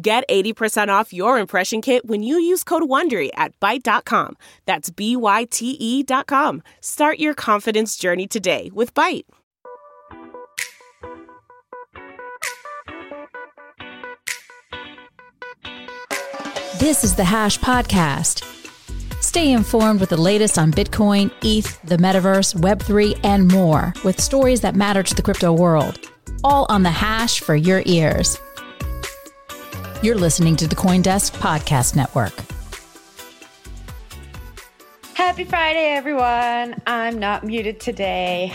Get 80% off your impression kit when you use code WONDERY at Byte.com. That's B-Y-T-E dot com. Start your confidence journey today with Byte. This is the Hash Podcast. Stay informed with the latest on Bitcoin, ETH, the metaverse, Web3, and more with stories that matter to the crypto world. All on the Hash for your ears. You're listening to the Coindesk Podcast Network. Happy Friday, everyone. I'm not muted today.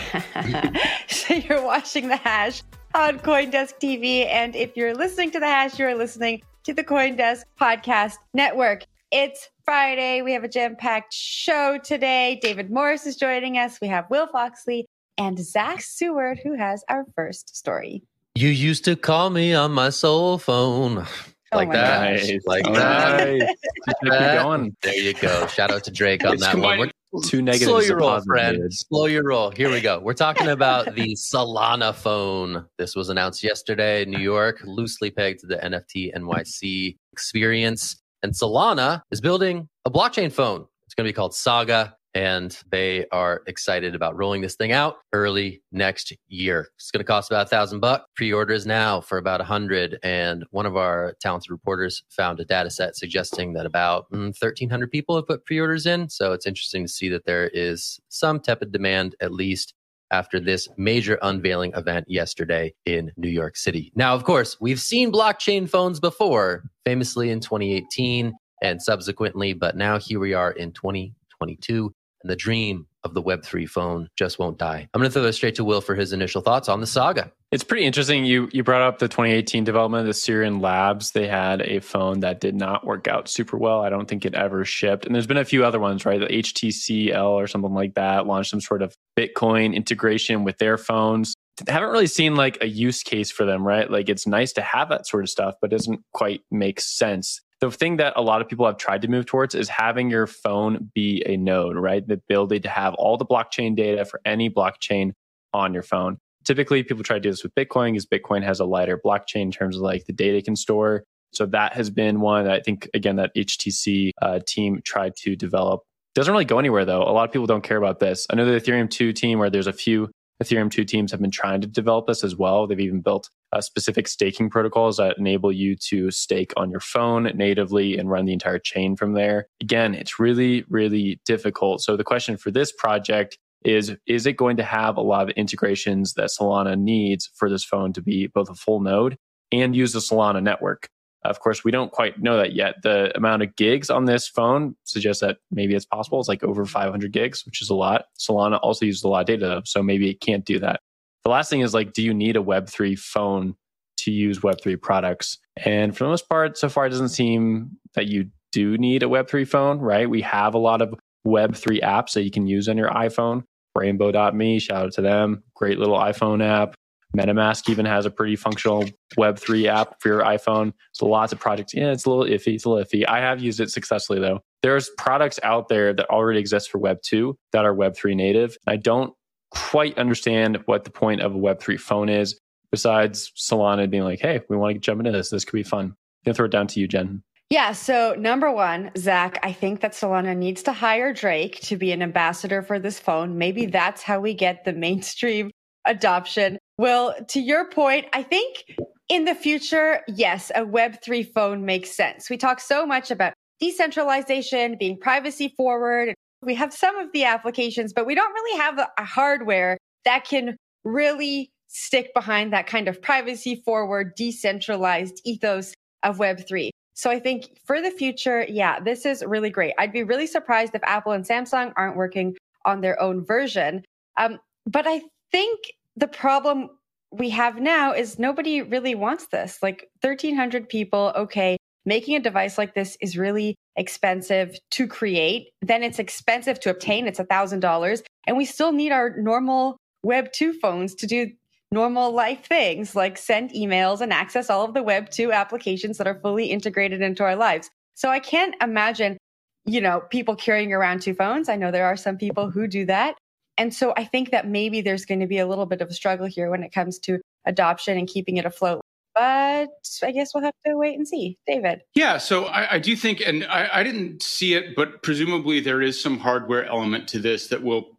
so you're watching the hash on Coindesk TV. And if you're listening to the hash, you're listening to the Coindesk Podcast Network. It's Friday. We have a jam packed show today. David Morris is joining us. We have Will Foxley and Zach Seward, who has our first story. You used to call me on my soul phone. Oh Like my that. gosh. Like All that. right. Just keep That. going. There you go. Shout out to Drake on that one. combining We're- Two negatives. Slow your roll, friend. negatives. Slow your roll. Here we go. We're talking about the Solana phone. This was announced yesterday in New York, loosely pegged to the NFT NYC experience. And Solana is building a blockchain phone. It's going to be called Saga, and they are excited about rolling this thing out early next year. It's going to cost about a thousand bucks. Pre-orders now for about a hundred. And one of our talented reporters found a data set suggesting that about mm, 1,300 people have put pre-orders in. So it's interesting to see that there is some tepid demand, at least after this major unveiling event yesterday in New York City. Now, of course, we've seen blockchain phones before, famously in 2018 and subsequently, but now here we are in 2022, and the dream of the Web3 phone just won't die. I'm going to throw this straight to Will for his initial thoughts on the saga. It's pretty interesting. You you brought up the 2018 development of the Sirin Labs. They had a phone that did not work out super well. I don't think it ever shipped. And there's been a few other ones, right? The HTCL or something like that launched some sort of Bitcoin integration with their phones. haven't really seen like a use case for them, right? Like it's nice to have that sort of stuff, but doesn't quite make sense. The thing that a lot of people have tried to move towards is having your phone be a node, right? The ability to have all the blockchain data for any blockchain on your phone. Typically, people try to do this with Bitcoin because Bitcoin has a lighter blockchain in terms of like the data it can store. So that has been one that I think, again, that HTC uh, team tried to develop. Doesn't really go anywhere though. A lot of people don't care about this. I know the Ethereum 2 team, where there's a few Ethereum 2 teams have been trying to develop this as well. They've even built uh, specific staking protocols that enable you to stake on your phone natively and run the entire chain from there. Again, it's really, really difficult. So the question for this project is is it going to have a lot of integrations that Solana needs for this phone to be both a full node and use the Solana network? Of course, we don't quite know that yet. The amount of gigs on this phone suggests that maybe it's possible. It's like over 500 gigs, which is a lot. Solana also uses a lot of data, though, so maybe it can't do that. The last thing is like, do you need a Web3 phone to use Web3 products? And for the most part, so far, it doesn't seem that you do need a Web3 phone, right? We have a lot of Web3 apps that you can use on your iPhone. Rainbow.me, shout out to them. Great little iPhone app. MetaMask even has a pretty functional Web3 app for your iPhone. So lots of projects. Yeah, it's a little iffy. It's a little iffy. I have used it successfully though. There's products out there that already exist for Web2 that are Web3 native. I don't quite understand what the point of a Web3 phone is besides Solana being like, hey, we want to jump into this. This could be fun. I'm going to throw it down to you, Jen. Yeah. So, number one, Zach, I think that Solana needs to hire Drake to be an ambassador for this phone. Maybe that's how we get the mainstream adoption. Well, to your point, I think in the future, yes, a Web3 phone makes sense. We talk so much about decentralization, being privacy forward. We have some of the applications, but we don't really have a hardware that can really stick behind that kind of privacy forward, decentralized ethos of Web3. So I think for the future, yeah, this is really great. I'd be really surprised if Apple and Samsung aren't working on their own version. Um, but I think the problem we have now is nobody really wants this. Like 1,300 people, okay, making a device like this is really expensive to create. Then it's expensive to obtain. It's $1,000. And we still need our normal Web 2 phones to do normal life things like send emails and access all of the Web 2 applications that are fully integrated into our lives. So I can't imagine, you know, people carrying around two phones. I know there are some people who do that. And so I think that maybe there's going to be a little bit of a struggle here when it comes to adoption and keeping it afloat. But I guess we'll have to wait and see. David. Yeah, so I, I do think, and I, I didn't see it, but presumably there is some hardware element to this that will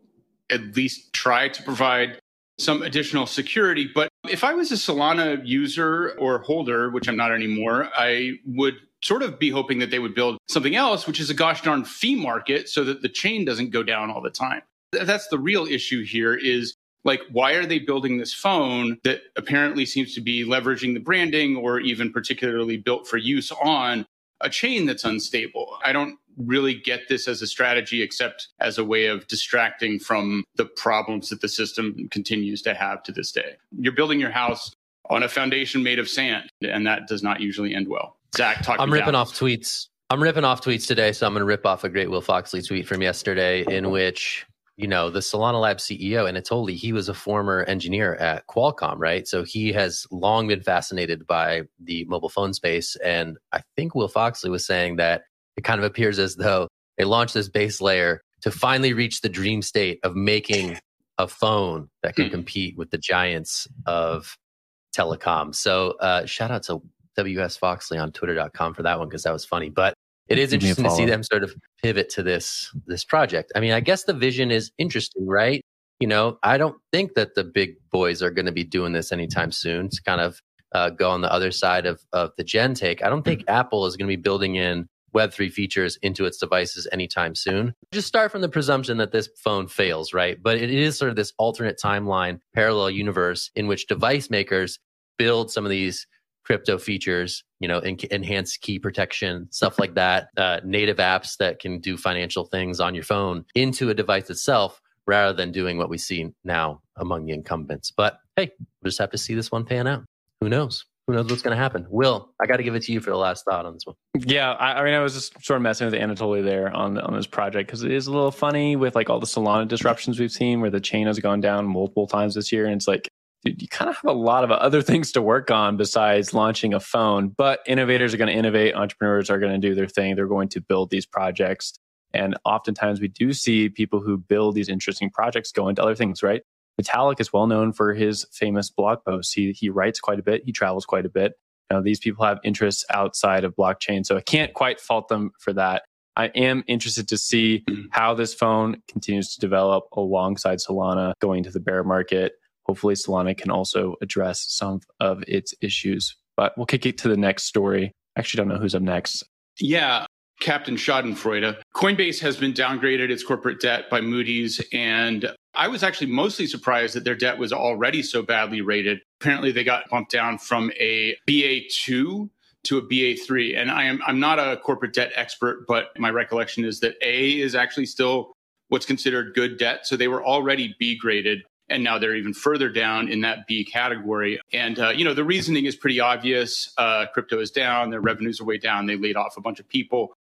at least try to provide some additional security. But if I was a Solana user or holder, which I'm not anymore, I would sort of be hoping that they would build something else, which is a gosh darn fee market so that the chain doesn't go down all the time that's the real issue here is like why are they building this phone that apparently seems to be leveraging the branding or even particularly built for use on a chain that's unstable? I don't really get this as a strategy except as a way of distracting from the problems that the system continues to have to this day. You're building your house on a foundation made of sand and that does not usually end well. Zach talk i'm ripping off tweets. I'm ripping off tweets today so i'm going to rip off a great will foxley tweet from yesterday in which you know, the Solana Lab CEO, Anatoly, he was a former engineer at Qualcomm, right? So he has long been fascinated by the mobile phone space. And I think Will Foxley was saying that it kind of appears as though they launched this base layer to finally reach the dream state of making a phone that can hmm. compete with the giants of telecom. So uh, shout out to WS Foxley on twitter.com for that one because that was funny. But it is interesting to see them sort of pivot to this this project. I mean, I guess the vision is interesting, right? You know, I don't think that the big boys are going to be doing this anytime soon. To kind of uh, go on the other side of of the Jen take, I don't think mm-hmm. Apple is going to be building in Web3 features into its devices anytime soon. Just start from the presumption that this phone fails, right? But it is sort of this alternate timeline, parallel universe in which device makers build some of these crypto features, you know, en- enhanced key protection, stuff like that, uh, native apps that can do financial things on your phone into a device itself rather than doing what we see now among the incumbents. But hey, we'll just have to see this one pan out. Who knows? Who knows what's going to happen? Will, I got to give it to you for the last thought on this one. Yeah, I, I mean, I was just sort of messing with Anatoly there on on this project because it is a little funny with like all the Solana disruptions we've seen, where the chain has gone down multiple times this year, and it's like you kind of have a lot of other things to work on besides launching a phone. But innovators are going to innovate, entrepreneurs are going to do their thing. They're going to build these projects. And oftentimes we do see people who build these interesting projects go into other things, right? Vitalik is well known for his famous blog posts. He, he writes quite a bit, he travels quite a bit. You know, these people have interests outside of blockchain. So I can't quite fault them for that. I am interested to see how this phone continues to develop alongside Solana going to the bear market hopefully Solana can also address some of its issues. But we'll kick it to the next story. Actually don't know who's up next. Yeah, Captain Schadenfreude. Coinbase has been downgraded its corporate debt by Moody's. And I was actually mostly surprised that their debt was already so badly rated. Apparently, they got bumped down from a BA2 to a BA3. And I am I'm not a corporate debt expert, but my recollection is that A is actually still what's considered good debt. So they were already B graded and now they're even further down in that B category. And uh, you know the reasoning is pretty obvious. Uh, crypto is down, their revenues are way down. They laid off a bunch of people.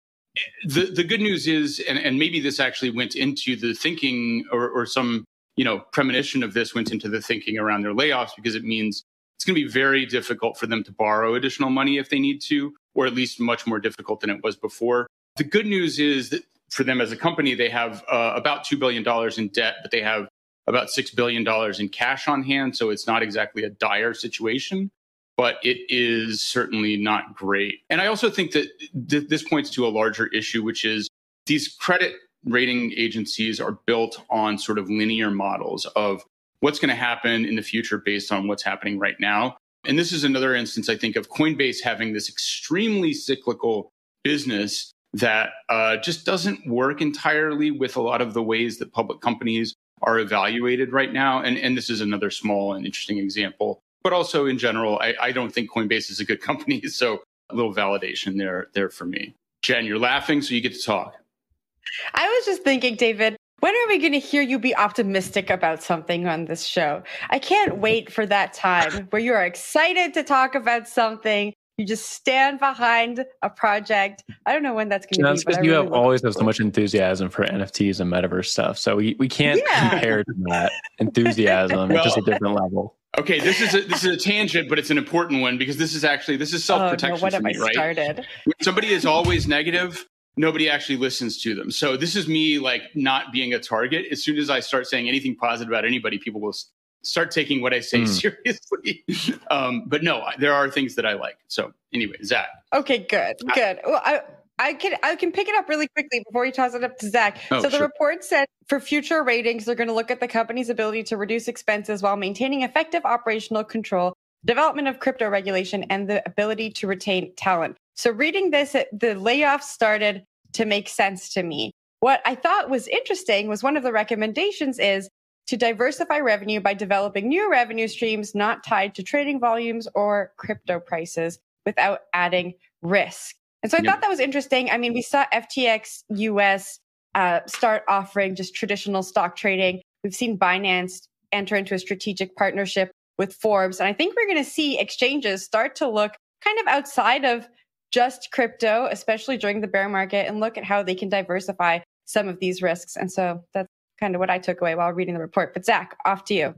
The the good news is, and, and maybe this actually went into the thinking, or, or some you know premonition of this went into the thinking around their layoffs because it means it's going to be very difficult for them to borrow additional money if they need to, or at least much more difficult than it was before. The good news is that for them as a company, they have uh, about $2 billion in debt, but they have about $6 billion in cash on hand. So it's not exactly a dire situation, but it is certainly not great. And I also think that th- this points to a larger issue, which is these credit rating agencies are built on sort of linear models of what's going to happen in the future based on what's happening right now. And this is another instance, I think, of Coinbase having this extremely cyclical business that uh, just doesn't work entirely with a lot of the ways that public companies are evaluated right now. And, and this is another small and interesting example. But also in general, I, I don't think Coinbase is a good company. So a little validation there, there for me. Jen, you're laughing, so you get to talk. I was just thinking, David, when are we going to hear you be optimistic about something on this show? I can't wait for that time where you are excited to talk about something. You just stand behind a project. I don't know when that's going to be. That's because you really have always have so much enthusiasm for NFTs and metaverse stuff. So we, we can't yeah. compare to that enthusiasm. well, it's just a different level. Okay, this is a, this is a tangent, but it's an important one because this is actually this is self protection oh, no, for me, right? Started? When somebody is always negative, nobody actually listens to them. So this is me like not being a target. As soon as I start saying anything positive about anybody, people will start taking what I say mm. seriously. um, but no, there are things that I like. So anyway, Zach. Okay, good, good. Well, I. I can I can pick it up really quickly before you toss it up to Zach. Oh, so the sure. report said for future ratings, they're going to look at the company's ability to reduce expenses while maintaining effective operational control, development of crypto regulation, and the ability to retain talent. So reading this, the layoffs started to make sense to me. What I thought was interesting was one of the recommendations is to diversify revenue by developing new revenue streams not tied to trading volumes or crypto prices without adding risk. And so I thought that was interesting. I mean, we saw FTX US uh, start offering just traditional stock trading. We've seen Binance enter into a strategic partnership with Forbes. And I think we're going to see exchanges start to look kind of outside of just crypto, especially during the bear market, and look at how they can diversify some of these risks. And so that's kind of what I took away while reading the report. But Zach, off to you.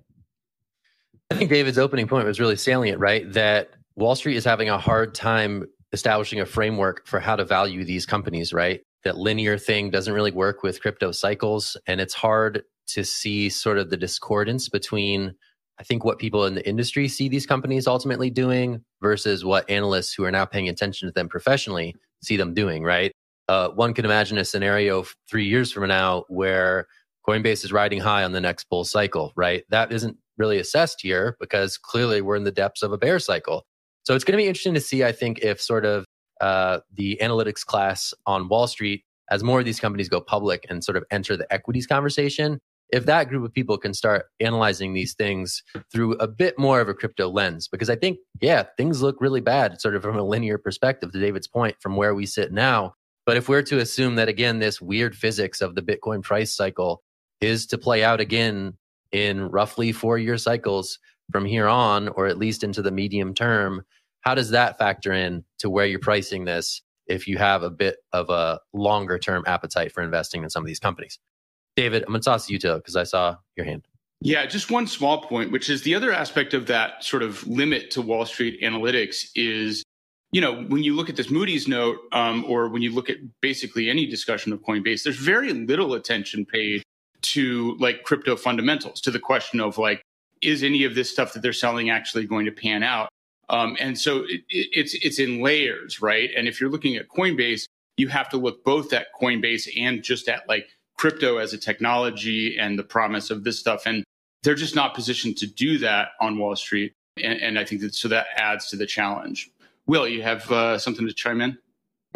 I think David's opening point was really salient, right? That Wall Street is having a hard time establishing a framework for how to value these companies, right? That linear thing doesn't really work with crypto cycles. And it's hard to see sort of the discordance between I think what people in the industry see these companies ultimately doing versus what analysts who are now paying attention to them professionally see them doing, right? Uh, one can imagine a scenario three years from now where Coinbase is riding high on the next bull cycle, right? That isn't really assessed here because clearly we're in the depths of a bear cycle. So it's going to be interesting to see, I think, if sort of uh, the analytics class on Wall Street, as more of these companies go public and sort of enter the equities conversation, if that group of people can start analyzing these things through a bit more of a crypto lens, because I think, yeah, things look really bad, sort of from a linear perspective, to David's point, from where we sit now. But if we're to assume that, again, this weird physics of the Bitcoin price cycle is to play out again in roughly four year cycles from here on, or at least into the medium term, how does that factor in to where you're pricing this if you have a bit of a longer term appetite for investing in some of these companies? David, I'm going to toss you to because I saw your hand. Yeah, just one small point, which is the other aspect of that sort of limit to Wall Street analytics is, you know, when you look at this Moody's note, um, or when you look at basically any discussion of Coinbase, there's very little attention paid to like crypto fundamentals, to the question of like, is any of this stuff that they're selling actually going to pan out? Um, and so it, it's it's in layers, right? And if you're looking at Coinbase, you have to look both at Coinbase and just at like crypto as a technology and the promise of this stuff. And they're just not positioned to do that on Wall Street. And, and I think that so that adds to the challenge. Will, you have uh, something to chime in?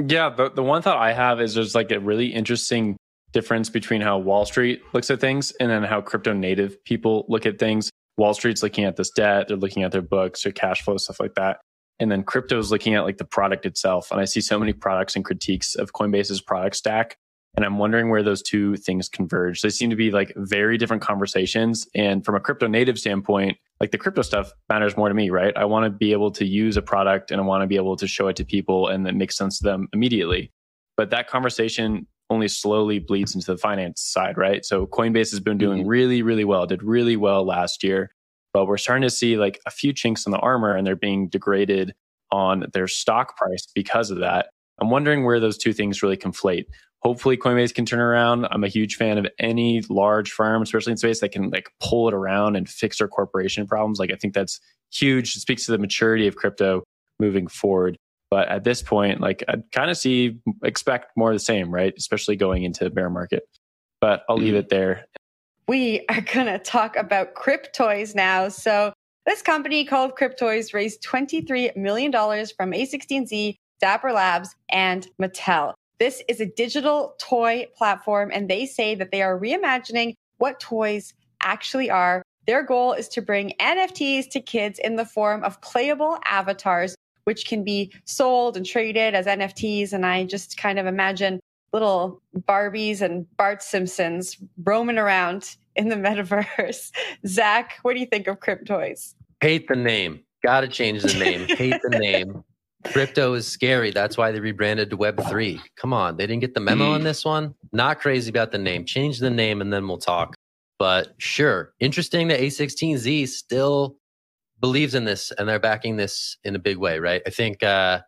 Yeah, the, the one thought I have is there's like a really interesting difference between how Wall Street looks at things and then how crypto native people look at things. Wall Street's looking at this debt, they're looking at their books, their cash flow, stuff like that. And then crypto is looking at like the product itself. And I see so many products and critiques of Coinbase's product stack and I'm wondering where those two things converge. They seem to be like very different conversations. And from a crypto native standpoint, like the crypto stuff matters more to me, right? I want to be able to use a product and I want to be able to show it to people and that makes sense to them immediately. But that conversation only slowly bleeds into the finance side, right? So Coinbase has been doing mm-hmm. really, really well, did really well last year. But we're starting to see like a few chinks in the armor and they're being degraded on their stock price because of that. I'm wondering where those two things really conflate hopefully Coinbase can turn around. I'm a huge fan of any large firm, especially in space that can like pull it around and fix their corporation problems. Like I think that's huge. It speaks to the maturity of crypto moving forward. But at this point, like I kind of see expect more of the same, right? Especially going into bear market. But I'll leave mm-hmm. it there. We are going to talk about cryptoys now. So This company called Cryptoys raised $23 million from A16Z, Dapper Labs, and Mattel. This is a digital toy platform, and they say that they are reimagining what toys actually are. Their goal is to bring NFTs to kids in the form of playable avatars, which can be sold and traded as NFTs. And I just kind of imagine little Barbies and Bart Simpsons roaming around in the metaverse. Zach, what do you think of Cryptoys? Hate the name. Got to change the name. Hate the name. Crypto is scary. That's why they rebranded to Web3. Come on. They didn't get the memo on this one. Not crazy about the name. Change the name and then we'll talk. But sure, interesting that A16Z still believes in this and they're backing this in a big way, right? I think uh,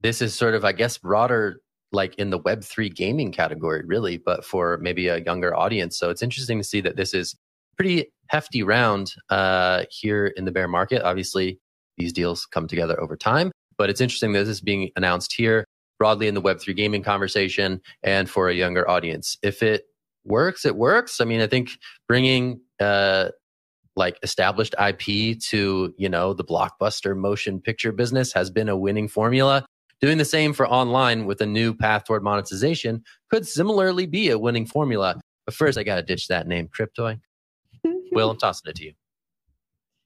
this is sort of, I guess, broader like in the Web3 gaming category, really, but for maybe a younger audience. So it's interesting to see that this is pretty hefty round uh, here in the bear market. Obviously, these deals come together over time. But it's interesting that this is being announced here broadly in the Web3 gaming conversation and for a younger audience. If it works, it works. I mean, I think bringing uh, like established IP to, you know, the blockbuster motion picture business has been a winning formula. Doing the same for online with a new path toward monetization could similarly be a winning formula. But first, I got to ditch that name, Cryptoy. Will, I'm tossing it to you.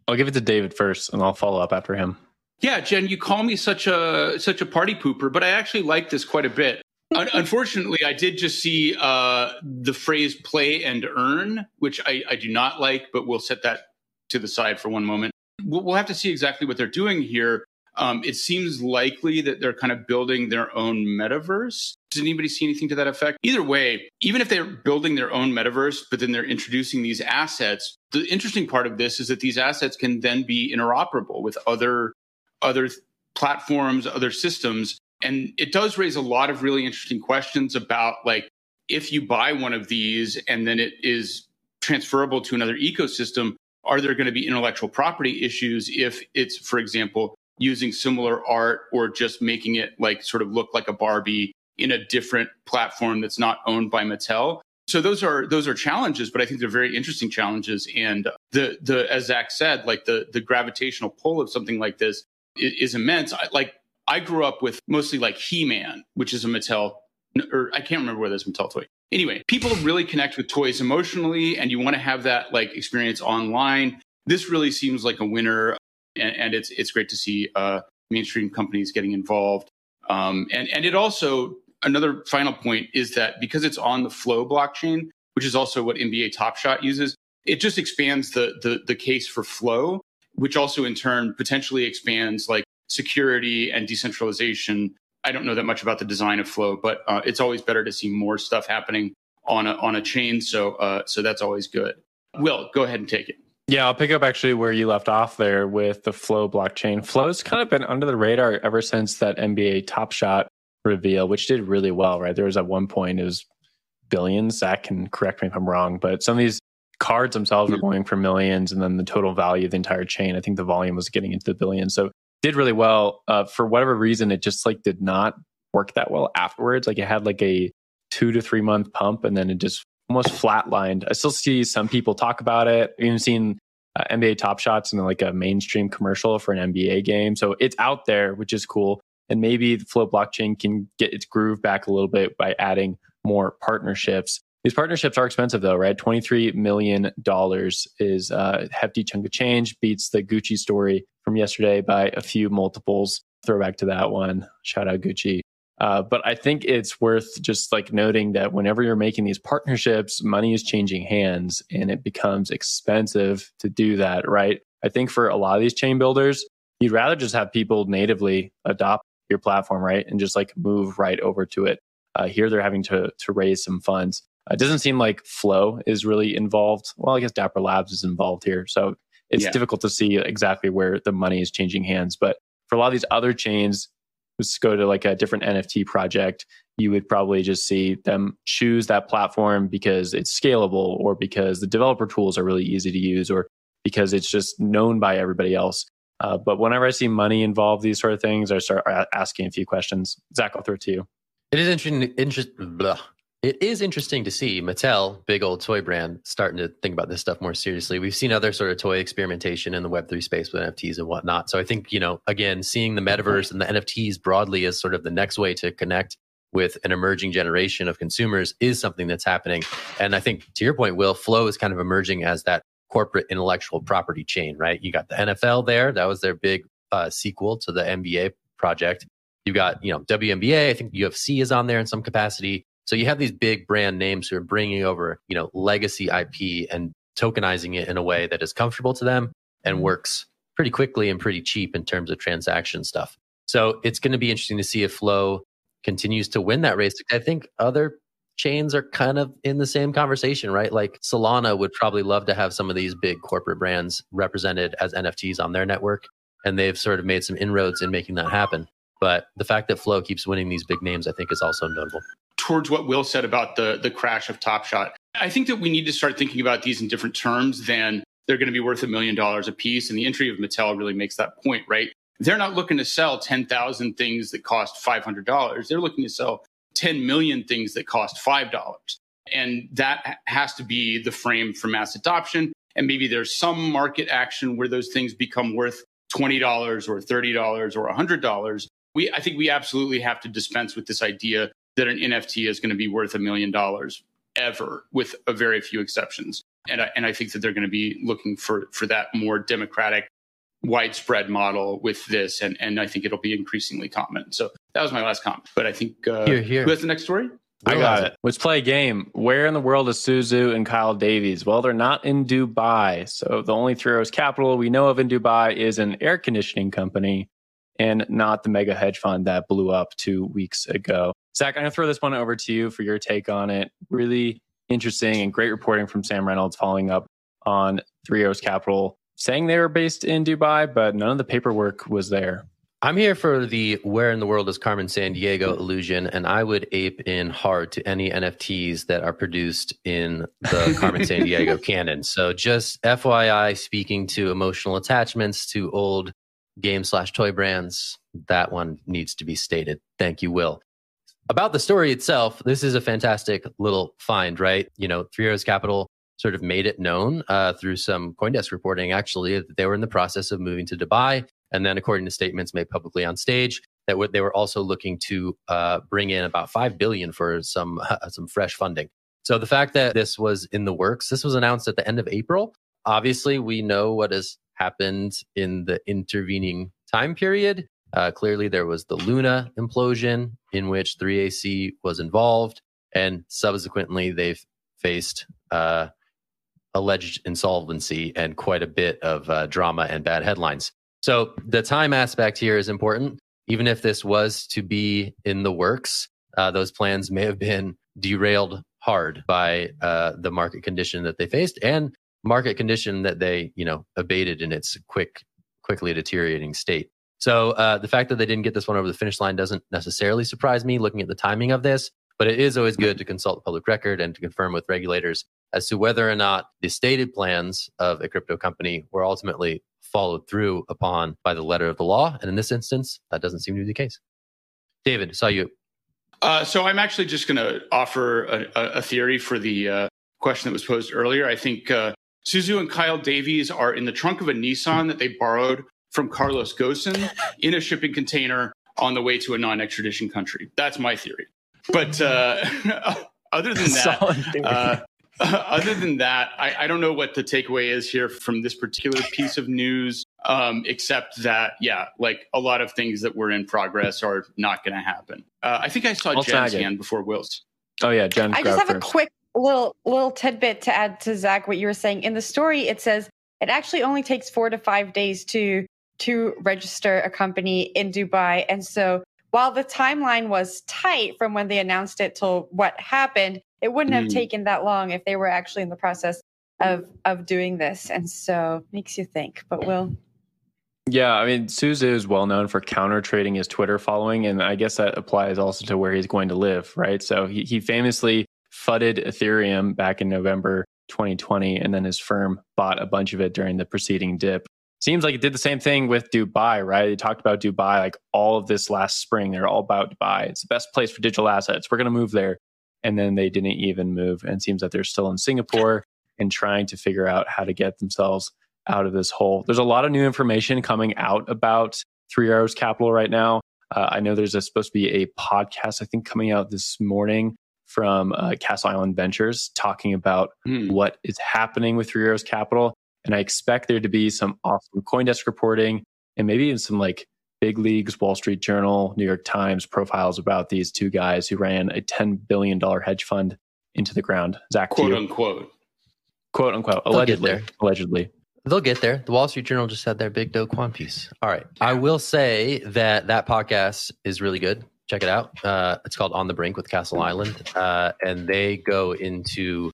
I'll give it to David first, and I'll follow up after him. Yeah, Jen, you call me such a such a party pooper, but I actually like this quite a bit. Unfortunately, I did just see uh, the phrase "play and earn," which I, I, do not like, but we'll set that to the side for one moment. We'll, we'll have to see exactly what they're doing here. Um, it seems likely that they're kind of building their own metaverse. Does anybody see anything to that effect? Either way, even if they're building their own metaverse, but then they're introducing these assets, the interesting part of this is that these assets can then be interoperable with other other platforms, other systems. And it does raise a lot of really interesting questions about like if you buy one of these and then it is transferable to another ecosystem, are there going to be intellectual property issues if it's, for example, using similar art or just making it like sort of look like a Barbie in a different platform that's not owned by Mattel? So those are those are challenges, but I think they're very interesting challenges. And the the as Zach said, like the the gravitational pull of something like this is immense. I, like I grew up with mostly like He Man, which is a Mattel, or I can't remember whether it's Mattel toy. Anyway, people really connect with toys emotionally, and you want to have that like experience online. This really seems like a winner, and, and it's it's great to see uh, mainstream companies getting involved. Um, and and it also another final point is that because it's on the Flow blockchain, which is also what NBA Top Shot uses, it just expands the the, the case for Flow which also in turn potentially expands like security and decentralization. I don't know that much about the design of Flow, but uh, it's always better to see more stuff happening on a on a chain. So uh, so that's always good. Will go ahead and take it. Yeah, I'll pick up actually where you left off there with the Flow blockchain. Flow's kind of been under the radar ever since that NBA Top Shot reveal, which did really well. Right, there was at one point it was billions. Zach can correct me if I'm wrong, but some of these cards themselves were going for millions, and then the total value of the entire chain, I think the volume was getting into the billions. So did really well. Uh, for whatever reason, it just like did not work that well afterwards. Like it had like a two to three month pump, and then it just almost flatlined. I still see some people talk about it. Even seen uh, NBA Top Shots in like a mainstream commercial for an NBA game. So it's out there, which is cool. And maybe the Flow blockchain can get its groove back a little bit by adding more partnerships. These partnerships are expensive though, right? $23 million is a hefty chunk of change, beats the Gucci story from yesterday by a few multiples. Throwback to that one. Shout out Gucci. Uh, but I think it's worth just like noting that whenever you're making these partnerships, money is changing hands and it becomes expensive to do that, right? I think for a lot of these chain builders, you'd rather just have people natively adopt your platform, right? And just like move right over to it. Uh, here they're having to to raise some funds. It doesn't seem like Flow is really involved. Well, I guess Dapper Labs is involved here. So it's yeah. difficult to see exactly where the money is changing hands. But for a lot of these other chains, let's go to like a different NFT project, you would probably just see them choose that platform because it's scalable or because the developer tools are really easy to use or because it's just known by everybody else. Uh, but whenever I see money involved, these sort of things, I start asking a few questions. Zach, I'll throw it to you. It is interesting. Interest, It is interesting to see Mattel, big old toy brand, starting to think about this stuff more seriously. We've seen other sort of toy experimentation in the Web3 space with NFTs and whatnot. So I think, you know, again, seeing the metaverse and the NFTs broadly as sort of the next way to connect with an emerging generation of consumers is something that's happening. And I think to your point, Will, Flow is kind of emerging as that corporate intellectual property chain, right? You got the NFL there. That was their big uh, sequel to the NBA project. You got, you know, WNBA. I think UFC is on there in some capacity. So you have these big brand names who are bringing over, you know, legacy IP and tokenizing it in a way that is comfortable to them and mm-hmm. works pretty quickly and pretty cheap in terms of transaction stuff. So it's going to be interesting to see if Flow continues to win that race. I think other chains are kind of in the same conversation, right? Like Solana would probably love to have some of these big corporate brands represented as NFTs on their network. And they've sort of made some inroads in making that happen. But the fact that Flow keeps winning these big names, I think, is also notable towards what Will said about the the crash of Top Shot. I think that we need to start thinking about these in different terms than they're going to be worth a million dollars a piece. And the entry of Mattel really makes that point, right? They're not looking to sell 10,000 things that cost $500. They're looking to sell 10 million things that cost $5. And that has to be the frame for mass adoption. And maybe there's some market action where those things become worth $20 or $30 or $100. We, I think we absolutely have to dispense with this idea that an NFT is going to be worth a million dollars ever, with a very few exceptions. And I, and I think that they're going to be looking for for that more democratic, widespread model with this, and and I think it'll be increasingly common. So that was my last comment. But I think uh, here, here. who has the next story? I got it. Let's play a game. Where in the world is Su Zhu and Kyle Davies? Well, they're not in Dubai. So the only Three Arrows capital we know of in Dubai is an air conditioning company and not the mega hedge fund that blew up two weeks ago. Zach, I'm going to throw this one over to you for your take on it. Really interesting and great reporting from Sam Reynolds following up on Three Arrows Capital, saying they were based in Dubai, but none of the paperwork was there. I'm here for the where in the world is Carmen Sandiego illusion, and I would ape in hard to any NFTs that are produced in the Carmen Sandiego canon. So just FYI, speaking to emotional attachments to old game slash toy brands, that one needs to be stated. Thank you, Will about the story itself, this is a fantastic little find, right? You know, Three Arrows Capital sort of made it known uh, through some Coindesk reporting, actually, that they were in the process of moving to Dubai. And then, according to statements made publicly on stage, that they were also looking to uh, bring in about five billion for some uh, some fresh funding. So the fact that this was in the works, this was announced at the end of April. Obviously, we know what has happened in the intervening time period. Uh, clearly, there was the Luna implosion in which 3AC was involved, and subsequently, they've faced uh, alleged insolvency and quite a bit of uh, drama and bad headlines. So, the time aspect here is important. Even if this was to be in the works, uh, those plans may have been derailed hard by uh, the market condition that they faced and market condition that they, you know, abated in its quick, quickly deteriorating state. So uh, the fact that they didn't get this one over the finish line doesn't necessarily surprise me looking at the timing of this, but it is always good to consult the public record and to confirm with regulators as to whether or not the stated plans of a crypto company were ultimately followed through upon by the letter of the law. And in this instance, that doesn't seem to be the case. David, saw you. Uh, so I'm actually just going to offer a, a, theory for the uh, question that was posed earlier. I think uh, Su Zhu and Kyle Davies are in the trunk of a Nissan that they borrowed from Carlos Ghosn in a shipping container on the way to a non extradition country. That's my theory. But uh, other than that, uh, other than that, I, I, don't know what the takeaway is here from this particular piece of news, um, except that, yeah, like a lot of things that were in progress are not going to happen. Uh, I think I saw I'll Jen's hand before Will's. Oh, yeah, Jen. I just have first. a quick little little tidbit to add to Zach what you were saying. In the story, it says it actually only takes four to five days to to register a company in Dubai. And so while the timeline was tight from when they announced it till what happened, it wouldn't have mm. taken that long if they were actually in the process of of doing this. And so makes you think. But Will yeah, I mean, Su Zhu is well known for counter trading his Twitter following, and I guess that applies also to where he's going to live, right? So he, he famously fudded Ethereum back in November 2020, and then his firm bought a bunch of it during the preceding dip seems like it did the same thing with Dubai, right? They talked about Dubai like all of this last spring. They're all about Dubai. It's the best place for digital assets. We're going to move there. and then they didn't even move. And seems that they're still in Singapore and trying to figure out how to get themselves out of this hole. There's a lot of new information coming out about Three Arrows Capital right now. Uh, I know there's a, supposed to be a podcast, I think, coming out this morning from uh, Castle Island Ventures talking about Hmm. what is happening with Three Arrows Capital. And I expect there to be some awesome Coindesk reporting and maybe even some like big leagues, Wall Street Journal, New York Times profiles about these two guys who ran a $10 billion hedge fund into the ground. Zach, to quote you. unquote. quote unquote, They'll allegedly. there. Allegedly. They'll get there. The Wall Street Journal just had their big Do Kwon piece. All right. I will say that that podcast is really good. Check it out. Uh, it's called On the Brink with Castle Island. Uh, and they go into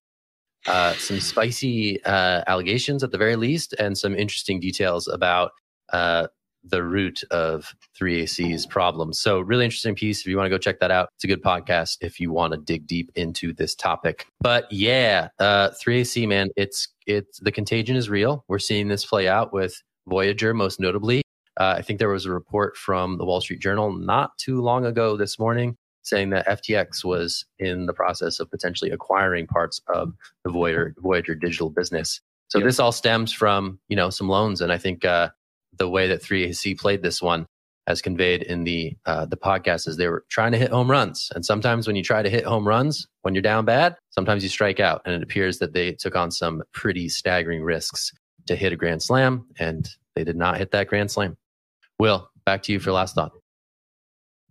uh, some spicy uh, allegations at the very least and some interesting details about uh, the root of 3AC's problems. So, really interesting piece. If you want to go check that out, it's a good podcast if you want to dig deep into this topic. But yeah, uh, 3AC, man, it's it's the contagion is real. We're seeing this play out with Voyager, most notably. Uh, I think there was a report from the Wall Street Journal not too long ago this morning saying that FTX was in the process of potentially acquiring parts of the Voyager, Voyager digital business. So Yep. this all stems from you know some loans, and I think uh, the way that 3AC played this one, as conveyed in the uh, the podcast, is they were trying to hit home runs, and sometimes when you try to hit home runs when you're down bad, sometimes you strike out, and it appears that they took on some pretty staggering risks to hit a grand slam, and they did not hit that grand slam. Will, back to you for last thought.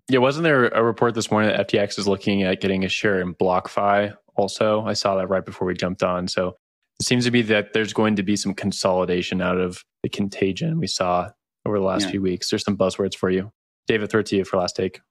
Yeah, wasn't there a report this morning that FTX is looking at getting a share in BlockFi also? I saw that right before we jumped on. So it seems to be that there's going to be some consolidation out of the contagion we saw over the last Yeah. few weeks. There's some buzzwords for you. David, throw it to you for last take.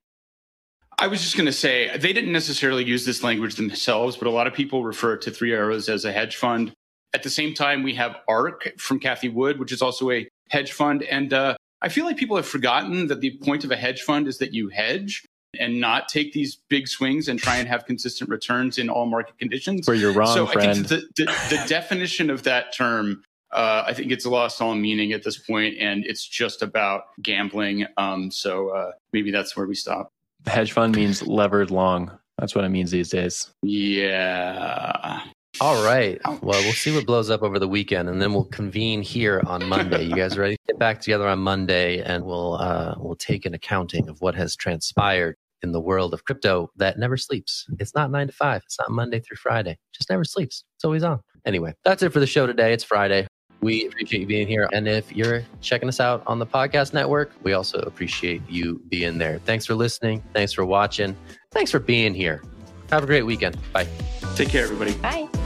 I was just going to say they didn't necessarily use this language themselves, but a lot of people refer to Three Arrows as a hedge fund. At the same time, we have ARK from Cathie Wood, which is also a hedge fund. And uh, I feel like people have forgotten that the point of a hedge fund is that you hedge and not take these big swings and try and have consistent returns in all market conditions. Where you're wrong, so friend. I think the, the, the definition of that term, uh, I think it's lost all meaning at this point, and it's just about gambling. Um, so uh, maybe that's where we stop. Hedge fund means levered long. That's what it means these days. Yeah. All right. Ouch. Well, we'll see what blows up over the weekend, and then we'll convene here on Monday. You guys ready? Get back together on Monday, and we'll uh, we'll take an accounting of what has transpired in the world of crypto that never sleeps. It's not nine to five. It's not Monday through Friday. It just never sleeps. It's always on. Anyway, that's it for the show today. It's Friday. We appreciate you being here. And if you're checking us out on the podcast network, we also appreciate you being there. Thanks for listening. Thanks for watching. Thanks for being here. Have a great weekend. Bye. Take care, everybody. Bye.